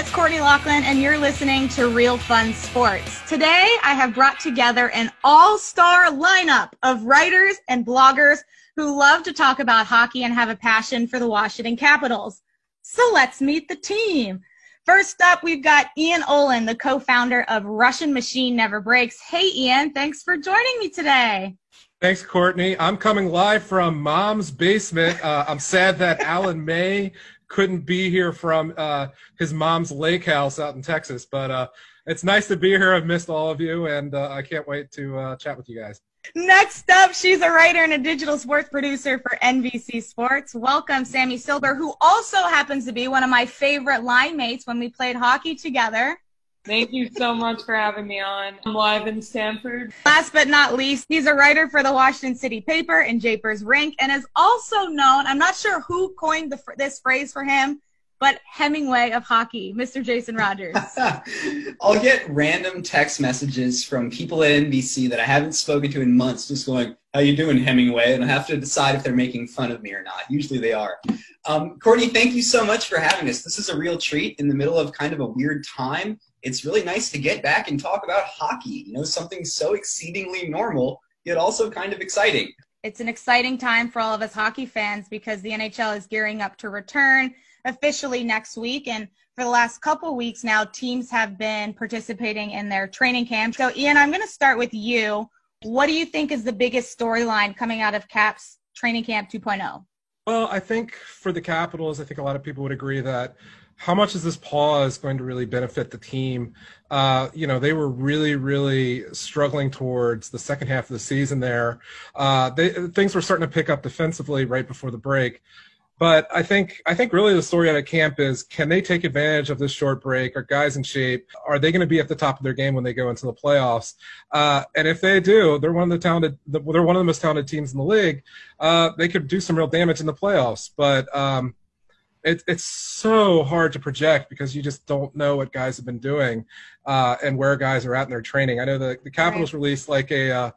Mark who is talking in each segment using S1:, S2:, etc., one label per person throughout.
S1: it's Courtney Lachlan, and you're listening to Real Fun Sports. Today, I have brought together an all-star lineup of writers and bloggers who love to talk about hockey and have a passion for the Washington Capitals. So let's meet the team. First up, we've got Ian Olin, the co-founder of Russian Machine Never Breaks. Hey, Ian, thanks for joining me today.
S2: Thanks, Courtney. I'm coming live from Mom's basement. Uh, I'm sad that Alan May couldn't be here from uh, his mom's lake house out in Texas, but uh, it's nice to be here. I've missed all of you, and uh, I can't wait to uh, chat with you guys.
S1: Next up, she's a writer and a digital sports producer for NBC Sports. Welcome, Sammi Silber, who also happens to be one of my favorite line mates when we played hockey together.
S3: Thank you so much for having me on. I'm live in Stamford.
S1: Last but not least, he's a writer for the Washington City paper and Japers Rink and is also known, I'm not sure who coined the, this phrase for him, but Hemingway of hockey, Mr. Jason Rogers.
S4: I'll get random text messages from people at NBC that I haven't spoken to in months just going, how you doing, Hemingway? And I have to decide if they're making fun of me or not. Usually they are. Um, Courtney, thank you so much for having us. This is a real treat in the middle of kind of a weird time it's really nice to get back and talk about hockey, you know, something so exceedingly normal, yet also kind of exciting.
S1: It's an exciting time for all of us hockey fans because the NHL is gearing up to return officially next week. And for the last couple weeks now, teams have been participating in their training camp. So, Ian, I'm going to start with you. What do you think is the biggest storyline coming out of CAP's training camp 2.0?
S2: Well, I think for the Capitals, I think a lot of people would agree that how much is this pause going to really benefit the team? Uh, you know, they were really, really struggling towards the second half of the season there. Uh, they, things were starting to pick up defensively right before the break. But I think I think really the story out of camp is can they take advantage of this short break? Are guys in shape? Are they going to be at the top of their game when they go into the playoffs? Uh, and if they do, they're one of the talented. They're one of the most talented teams in the league. Uh, they could do some real damage in the playoffs. But um, it, it's so hard to project because you just don't know what guys have been doing uh, and where guys are at in their training. I know the, the Capitals right. released like a, uh,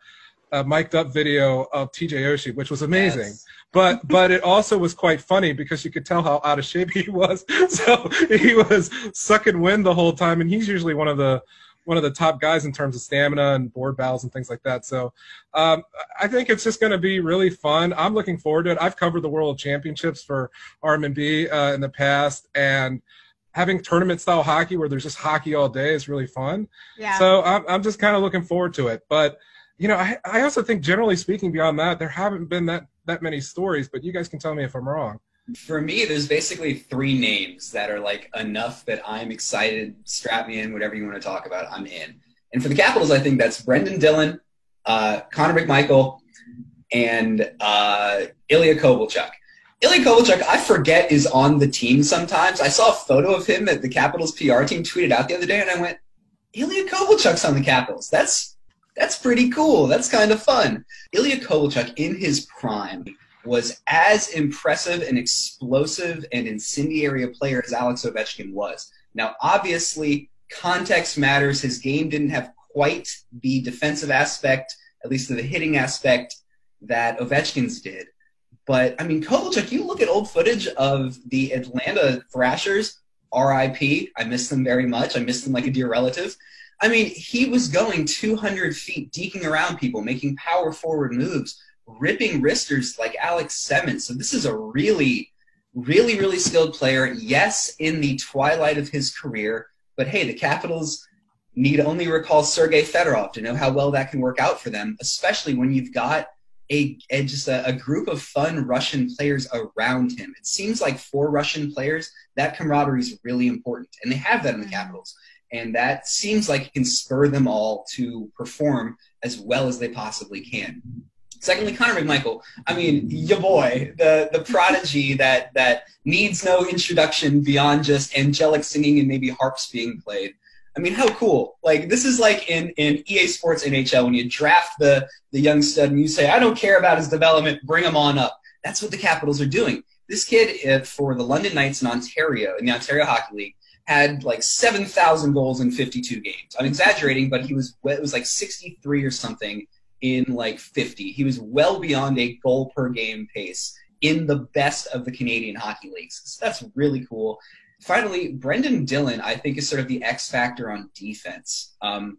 S2: a mic'd up video of TJ Oshie, which was amazing. Yes. But but it also was quite funny because you could tell how out of shape he was. So he was sucking wind the whole time, and he's usually one of the one of the top guys in terms of stamina and board battles and things like that. So um, I think it's just going to be really fun. I'm looking forward to it. I've covered the World Championships for RMB uh, in the past, and having tournament style hockey where there's just hockey all day is really fun. Yeah. So I'm, I'm just kind of looking forward to it. But you know, I, I also think generally speaking, beyond that, there haven't been that that many stories. But you guys can tell me if I'm wrong
S4: for me, there's basically three names that are like enough that I'm excited. Strap me in, whatever you want to talk about, I'm in. And for the Capitals, I think that's Brendan Dillon, uh, Connor McMichael, and uh, Ilya Kovalchuk. Ilya Kovalchuk, I forget, is on the team sometimes. I saw a photo of him that the Capitals PR team tweeted out the other day, and I went, Ilya Kovalchuk's on the Capitals. That's that's pretty cool. That's kind of fun. Ilya Kovalchuk in his prime was as impressive and explosive and incendiary a player as Alex Ovechkin was. Now, obviously, context matters. His game didn't have quite the defensive aspect, at least the hitting aspect, that Ovechkin's did. But I mean, Kovalchuk, you look at old footage of the Atlanta Thrashers, RIP. I miss them very much. I miss them like a dear relative. I mean, he was going 200 feet, deking around people, making power forward moves ripping wristers like Alex Simmons. So this is a really, really, really skilled player. Yes, in the twilight of his career, but hey, the Capitals need only recall Sergei Fedorov to know how well that can work out for them, especially when you've got a, a just a, a, group of fun Russian players around him. It seems like for Russian players, that camaraderie is really important, and they have that in the mm-hmm. Capitals. And that seems like it can spur them all to perform as well as they possibly can. Secondly, Connor McMichael. I mean, your boy, the the prodigy that that needs no introduction beyond just angelic singing and maybe harps being played. I mean, how cool! Like this is like in in EA Sports NHL when you draft the the young stud and you say, I don't care about his development, bring him on up. That's what the Capitals are doing. This kid uh, for the London Knights in Ontario in the Ontario Hockey League had like 7,000 goals in 52 games. I'm exaggerating, but he was it was like 63 or something in like 50. He was well beyond a goal per game pace in the best of the Canadian hockey leagues. So that's really cool. finally, Brendan Dillon, I think, is sort of the X factor on defense. Um,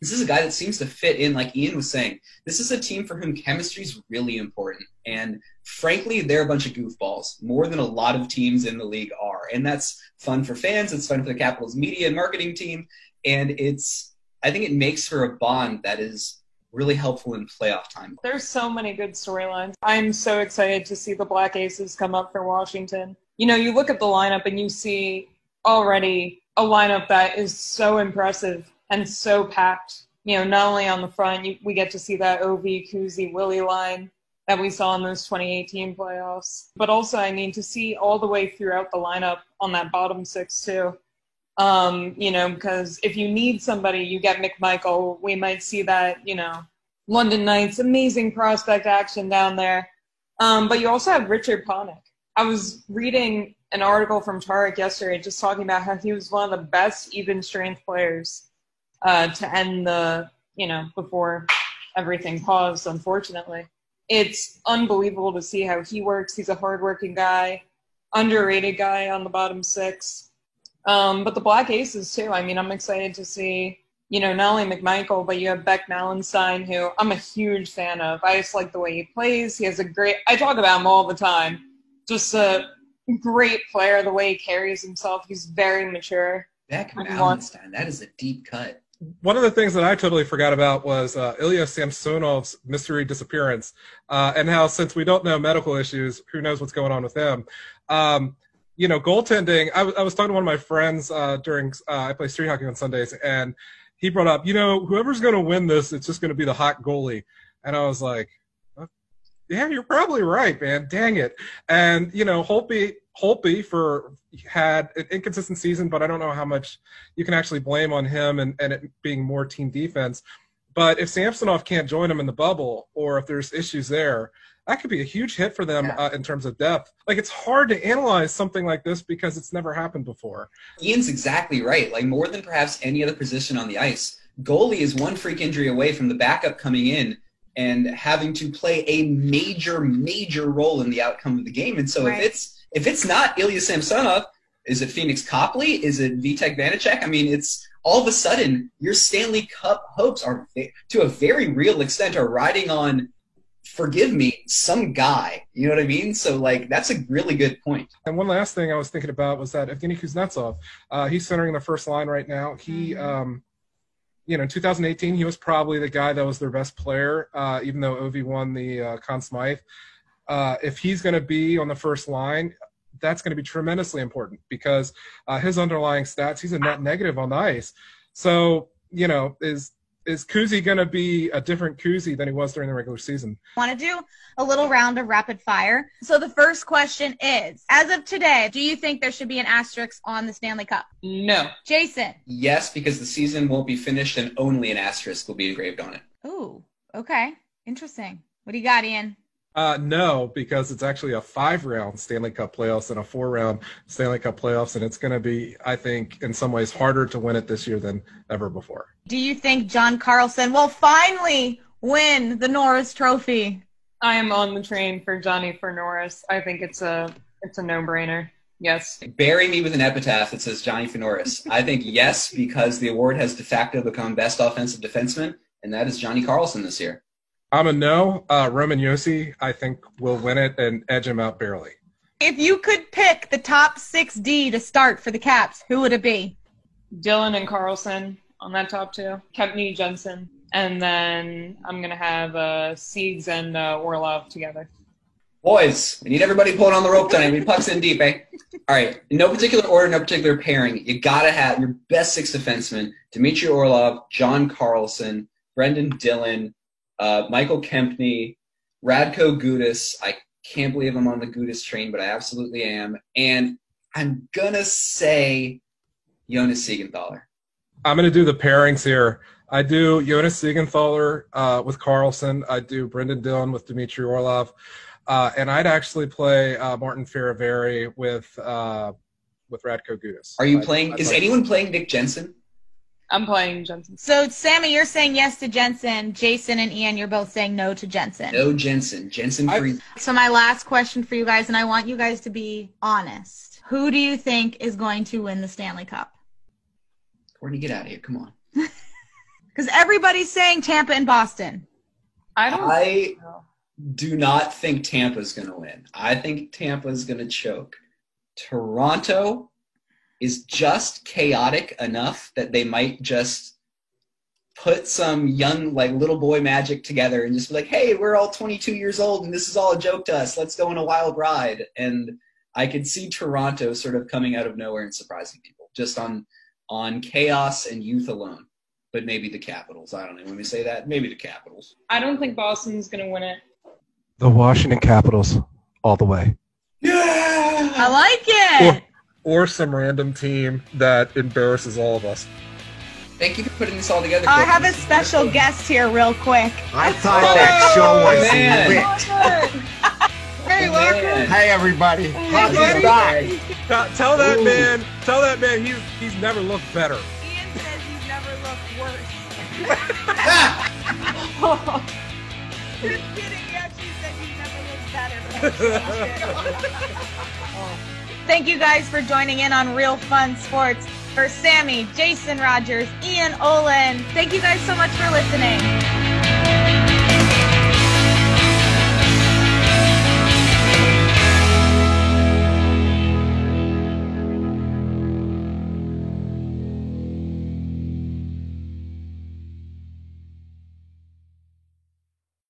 S4: this is a guy that seems to fit in, like Ian was saying. This is a team for whom chemistry is really important. And frankly, they're a bunch of goofballs, more than a lot of teams in the league are. And that's fun for fans, it's fun for the Capitals media and marketing team. And it's, I think it makes for a bond that is really helpful in playoff time.
S3: There's so many good storylines. I'm so excited to see the Black Aces come up for Washington. You know, you look at the lineup and you see already a lineup that is so impressive and so packed. You know, not only on the front, you, we get to see that Ov, Kuzi, Willie line that we saw in those 2018 playoffs, but also I mean to see all the way throughout the lineup on that bottom six too. Um, you know, because if you need somebody, you get McMichael. We might see that, you know, London Knights, amazing prospect action down there. Um, but you also have Richard Panik. I was reading an article from Tarik yesterday just talking about how he was one of the best even strength players uh, to end the, you know, before everything paused, unfortunately. It's unbelievable to see how he works. He's a hardworking guy, underrated guy on the bottom six. Um, but the Black Aces, too. I mean, I'm excited to see, you know, not only McMichael, but you have Beck Malenstyn, who I'm a huge fan of. I just like the way he plays. He has a great, I talk about him all the time. Just a great player, the way he carries himself. He's very mature.
S4: Beck Malenstyn, that is a deep cut
S2: one of the things that I totally forgot about was uh, Ilya Samsonov's mystery disappearance, uh, and how since we don't know medical issues, who knows what's going on with him. Um, you know, goaltending. I, w- I was talking to one of my friends uh, during uh, I play street hockey on Sundays, and he brought up, you know, whoever's going to win this, it's just going to be the hot goalie, and I was like, yeah, you're probably right, man. Dang it. And you know, Holtby Holtby for had an inconsistent season, but I don't know how much you can actually blame on him and, and it being more team defense. But if Samsonov can't join him in the bubble, or if there's issues there, that could be a huge hit for them yeah. uh, in terms of depth. Like it's hard to analyze something like this because it's never happened before.
S4: Ian's exactly right. Like more than perhaps any other position on the ice, goalie is one freak injury away from the backup coming in and having to play a major, major role in the outcome of the game. And so right. if it's if it's not Ilya Samsonov, is it Pheonix Copley? Is it Vitek Vanecek? I mean, it's all of a sudden your Stanley Cup hopes are to a very real extent are riding on forgive me, some guy. You know what I mean? So like that's a really good point.
S2: And one last thing I was thinking about was that Evgeny Kuznetsov, uh, he's centering the first line right now. He, mm-hmm. um, you know, in 2018 he was probably the guy that was their best player, uh, even though Ovi won the uh, Conn Smythe uh, if he's going to be on the first line, that's going to be tremendously important because uh, his underlying stats, he's a net negative on the ice. So, you know, is is Kuzi going to be a different Kuzi than he was during the regular season?
S1: Want to do a little round of rapid fire. So the first question is, as of today, do you think there should be an asterisk on the Stanley Cup?
S3: No.
S1: Jason?
S4: Yes, because the season won't be finished and only an asterisk will be engraved on it.
S1: Ooh, okay. Interesting. What do you got, Ian?
S2: Uh, no, because it's actually a five round Stanley Cup playoffs and a four round Stanley Cup playoffs, and it's going to be, I think, in some ways harder to win it this year than ever before.
S1: Do you think John Carlson will finally win the Norris Trophy?
S3: I am on the train for Johnny for Norris. I think it's a it's a no brainer. Yes.
S4: Bury me with an epitaph that says Johnny Norris. I think yes, because the award has de facto become best offensive defenseman, and that is Johnny Carlson this year.
S2: I'm a no. Uh, Roman Josi, I think, will win it and edge him out barely.
S1: If you could pick the top 6D to start for the Caps, who would it be?
S3: Dillon and Carlson on that top two. Kempny, Jensen. And then I'm going to have uh, Seeds and uh, Orlov together.
S4: Boys, we need everybody pulling on the rope tonight. We pucks in deep, eh? All right. In no particular order, no particular pairing, you got to have your best six defensemen Dmitry Orlov, John Carlson, Brendan Dillon, uh, Michael Kempny, Radko Gudas. I can't believe I'm on the Gudas train, but I absolutely am. And I'm gonna say Jonas Siegenthaler.
S2: I'm gonna do the pairings here. I do Jonas Siegenthaler uh, with Carlson. I do Brendan Dillon with Dmitry Orlov. Uh, and I'd actually play uh, Martin Fehervary with uh, with Radko Gudas.
S4: Are you playing? I'd, is like anyone playing Nick Jensen?
S3: I'm playing Jensen.
S1: So, Sammi, you're saying yes to Jensen. Jason and Ian, you're both saying no to Jensen.
S4: No Jensen. Jensen
S2: I-
S4: free.
S1: So, my last question for you guys, and I want you guys to be honest. Who do you think is going to win the Stanley Cup?
S4: Courtney, get out of here. Come on.
S1: Because everybody's saying Tampa and Boston.
S3: I don't
S4: I
S3: know.
S4: do not think Tampa's going to win. I think Tampa's going to choke. Toronto is just chaotic enough that they might just put some young, like little boy magic together and just be like, hey, we're all 22 years old and this is all a joke to us. Let's go on a wild ride. And I could see Toronto sort of coming out of nowhere and surprising people just on on chaos and youth alone. But maybe the Capitals. I don't know. When we say that, maybe the Capitals.
S3: I don't think Boston's going to win it.
S2: The Washington Capitals, all the way.
S4: Yeah!
S1: I like it.
S2: Or some random team that embarrasses all of us.
S4: Thank you for putting this all together.
S1: I have a special
S4: wonderful.
S1: guest here, real quick.
S5: I thought that oh, show was
S4: man.
S5: lit.
S1: Hey,
S4: Oh,
S1: Walker.
S5: Hey, everybody. How's
S1: buddy.
S5: it back?
S2: Tell, tell that
S5: Ooh.
S2: man, tell that man he's he's never looked better.
S1: Ian says he's never looked worse. Just kidding. He actually said he's never looked better. Thank you guys for joining in on Real Fun Sports. For Sammi, Jason Rogers, Ian Olin, thank you guys so much for listening.